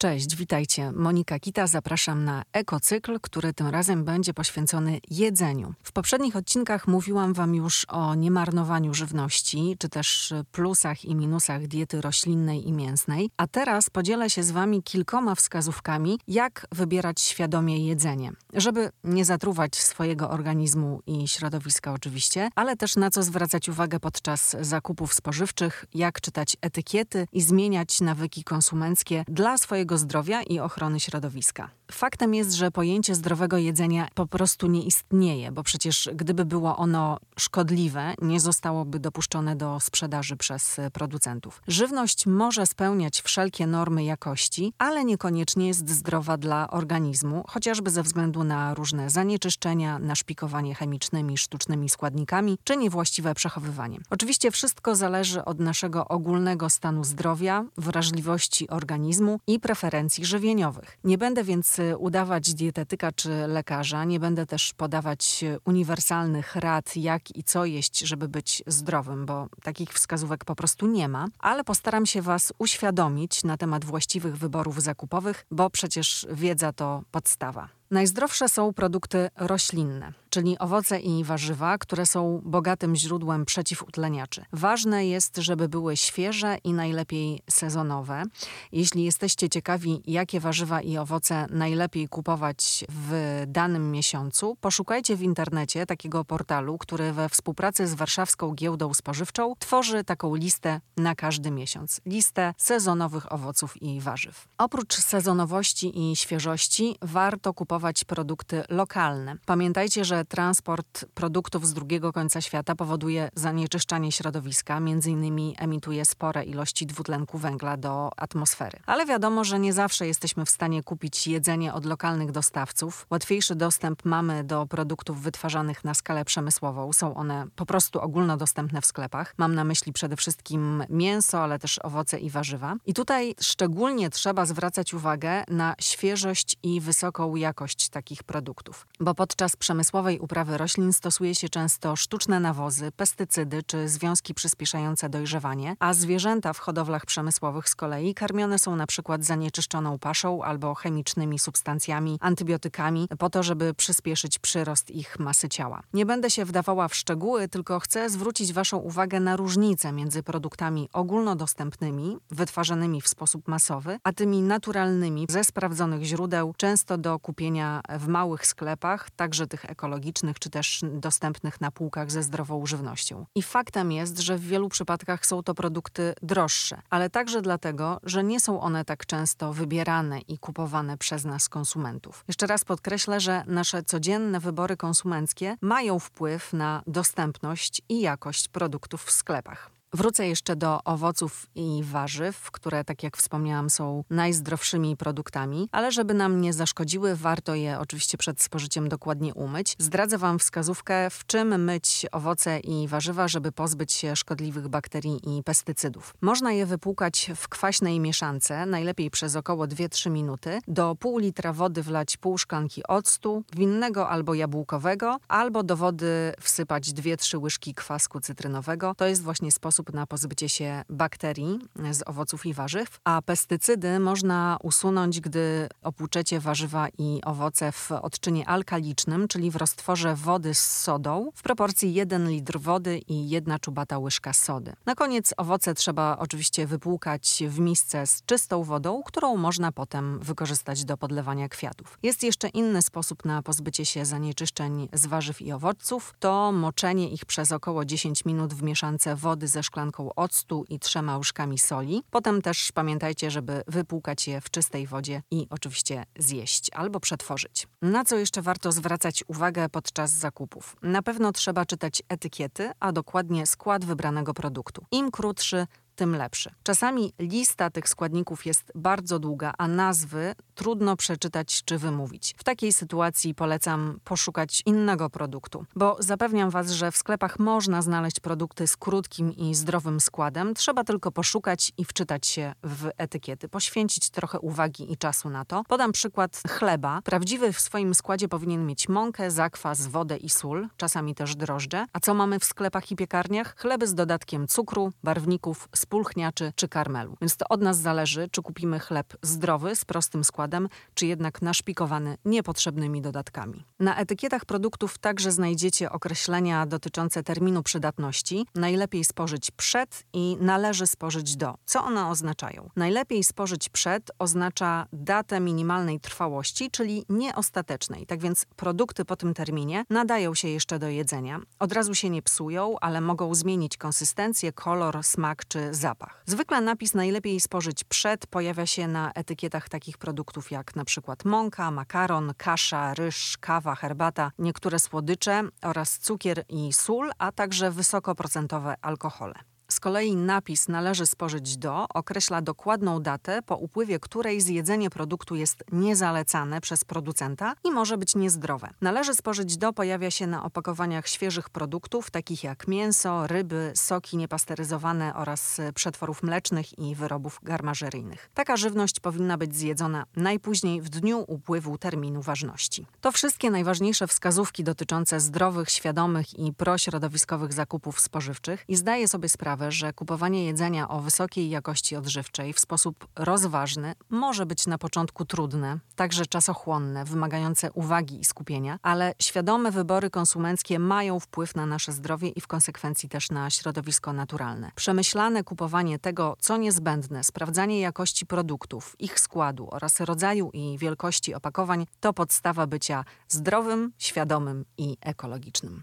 Cześć, witajcie. Monika Kita, zapraszam na ekocykl, który tym razem będzie poświęcony jedzeniu. W poprzednich odcinkach mówiłam Wam już o niemarnowaniu żywności, czy też plusach i minusach diety roślinnej i mięsnej, a teraz podzielę się z Wami kilkoma wskazówkami, jak wybierać świadomie jedzenie, żeby nie zatruwać swojego organizmu i środowiska oczywiście, ale też na co zwracać uwagę podczas zakupów spożywczych, jak czytać etykiety i zmieniać nawyki konsumenckie dla swojego zdrowia i ochrony środowiska. Faktem jest, że pojęcie zdrowego jedzenia po prostu nie istnieje, bo przecież gdyby było ono szkodliwe, nie zostałoby dopuszczone do sprzedaży przez producentów. Żywność może spełniać wszelkie normy jakości, ale niekoniecznie jest zdrowa dla organizmu, chociażby ze względu na różne zanieczyszczenia, naszpikowanie chemicznymi, sztucznymi składnikami czy niewłaściwe przechowywanie. Oczywiście wszystko zależy od naszego ogólnego stanu zdrowia, wrażliwości organizmu i preferencji żywieniowych. Nie będę więc udawać dietetyka czy lekarza, nie będę też podawać uniwersalnych rad, jak i co jeść, żeby być zdrowym, bo takich wskazówek po prostu nie ma, ale postaram się Was uświadomić na temat właściwych wyborów zakupowych, bo przecież wiedza to podstawa. Najzdrowsze są produkty roślinne, czyli owoce i warzywa, które są bogatym źródłem przeciwutleniaczy. Ważne jest, żeby były świeże i najlepiej sezonowe. Jeśli jesteście ciekawi, jakie warzywa i owoce najlepiej kupować w danym miesiącu, poszukajcie w internecie takiego portalu, który we współpracy z Warszawską Giełdą Spożywczą tworzy taką listę na każdy miesiąc. Listę sezonowych owoców i warzyw. Oprócz sezonowości i świeżości warto kupować produkty lokalne. Pamiętajcie, że transport produktów z drugiego końca świata powoduje zanieczyszczanie środowiska, innymi emituje spore ilości dwutlenku węgla do atmosfery. Ale wiadomo, że nie zawsze jesteśmy w stanie kupić jedzenie od lokalnych dostawców. Łatwiejszy dostęp mamy do produktów wytwarzanych na skalę przemysłową. Są one po prostu ogólnodostępne w sklepach. Mam na myśli przede wszystkim mięso, ale też owoce i warzywa. I tutaj szczególnie trzeba zwracać uwagę na świeżość i wysoką jakość takich produktów. Bo podczas przemysłowej uprawy roślin stosuje się często sztuczne nawozy, pestycydy czy związki przyspieszające dojrzewanie, a zwierzęta w hodowlach przemysłowych z kolei karmione są na przykład zanieczyszczoną paszą albo chemicznymi substancjami, antybiotykami, po to, żeby przyspieszyć przyrost ich masy ciała. Nie będę się wdawała w szczegóły, tylko chcę zwrócić Waszą uwagę na różnicę między produktami ogólnodostępnymi, wytwarzanymi w sposób masowy, a tymi naturalnymi, ze sprawdzonych źródeł, często do kupienia w małych sklepach, także tych ekologicznych, czy też dostępnych na półkach ze zdrową żywnością. I faktem jest, że w wielu przypadkach są to produkty droższe, ale także dlatego, że nie są one tak często wybierane i kupowane przez nas konsumentów. Jeszcze raz podkreślę, że nasze codzienne wybory konsumenckie mają wpływ na dostępność i jakość produktów w sklepach. Wrócę jeszcze do owoców i warzyw, które, tak jak wspomniałam, są najzdrowszymi produktami, ale żeby nam nie zaszkodziły, warto je oczywiście przed spożyciem dokładnie umyć. Zdradzę Wam wskazówkę, w czym myć owoce i warzywa, żeby pozbyć się szkodliwych bakterii i pestycydów. Można je wypłukać w kwaśnej mieszance, najlepiej przez około 2-3 minuty. Do pół litra wody wlać pół szklanki octu, winnego albo jabłkowego, albo do wody wsypać 2-3 łyżki kwasku cytrynowego. To jest właśnie sposób, sposób na pozbycie się bakterii z owoców i warzyw, a pestycydy można usunąć, gdy opłuczecie warzywa i owoce w odczynie alkalicznym, czyli w roztworze wody z sodą w proporcji 1 litr wody i 1 czubata łyżka sody. Na koniec owoce trzeba oczywiście wypłukać w misce z czystą wodą, którą można potem wykorzystać do podlewania kwiatów. Jest jeszcze inny sposób na pozbycie się zanieczyszczeń z warzyw i owoców, to moczenie ich przez około 10 minut w mieszance wody ze szklanką octu i trzema łyżkami soli. Potem też pamiętajcie, żeby wypłukać je w czystej wodzie i oczywiście zjeść albo przetworzyć. Na co jeszcze warto zwracać uwagę podczas zakupów? Na pewno trzeba czytać etykiety, a dokładnie skład wybranego produktu. Im krótszy, tym lepszy. Czasami lista tych składników jest bardzo długa, a nazwy trudno przeczytać czy wymówić. W takiej sytuacji polecam poszukać innego produktu, bo zapewniam Was, że w sklepach można znaleźć produkty z krótkim i zdrowym składem. Trzeba tylko poszukać i wczytać się w etykiety, poświęcić trochę uwagi i czasu na to. Podam przykład chleba. Prawdziwy w swoim składzie powinien mieć mąkę, zakwas, wodę i sól, czasami też drożdże. A co mamy w sklepach i piekarniach? Chleby z dodatkiem cukru, barwników, spulchniaczy czy karmelu. Więc to od nas zależy, czy kupimy chleb zdrowy, z prostym składem, czy jednak naszpikowany niepotrzebnymi dodatkami. Na etykietach produktów także znajdziecie określenia dotyczące terminu przydatności. Najlepiej spożyć przed i należy spożyć do. Co one oznaczają? Najlepiej spożyć przed oznacza datę minimalnej trwałości, czyli nieostatecznej. Tak więc produkty po tym terminie nadają się jeszcze do jedzenia. Od razu się nie psują, ale mogą zmienić konsystencję, kolor, smak czy zapach. Zwykle napis najlepiej spożyć przed pojawia się na etykietach takich produktów jak przykład mąka, makaron, kasza, ryż, kawa, herbata, niektóre słodycze oraz cukier i sól, a także wysokoprocentowe alkohole. Z kolei napis należy spożyć do określa dokładną datę, po upływie której zjedzenie produktu jest niezalecane przez producenta i może być niezdrowe. Należy spożyć do pojawia się na opakowaniach świeżych produktów, takich jak mięso, ryby, soki niepasteryzowane oraz przetworów mlecznych i wyrobów garmażeryjnych. Taka żywność powinna być zjedzona najpóźniej w dniu upływu terminu ważności. To wszystkie najważniejsze wskazówki dotyczące zdrowych, świadomych i prośrodowiskowych zakupów spożywczych i zdaję sobie sprawę, że kupowanie jedzenia o wysokiej jakości odżywczej w sposób rozważny może być na początku trudne, także czasochłonne, wymagające uwagi i skupienia, ale świadome wybory konsumenckie mają wpływ na nasze zdrowie i w konsekwencji też na środowisko naturalne. Przemyślane kupowanie tego, co niezbędne, sprawdzanie jakości produktów, ich składu oraz rodzaju i wielkości opakowań to podstawa bycia zdrowym, świadomym i ekologicznym.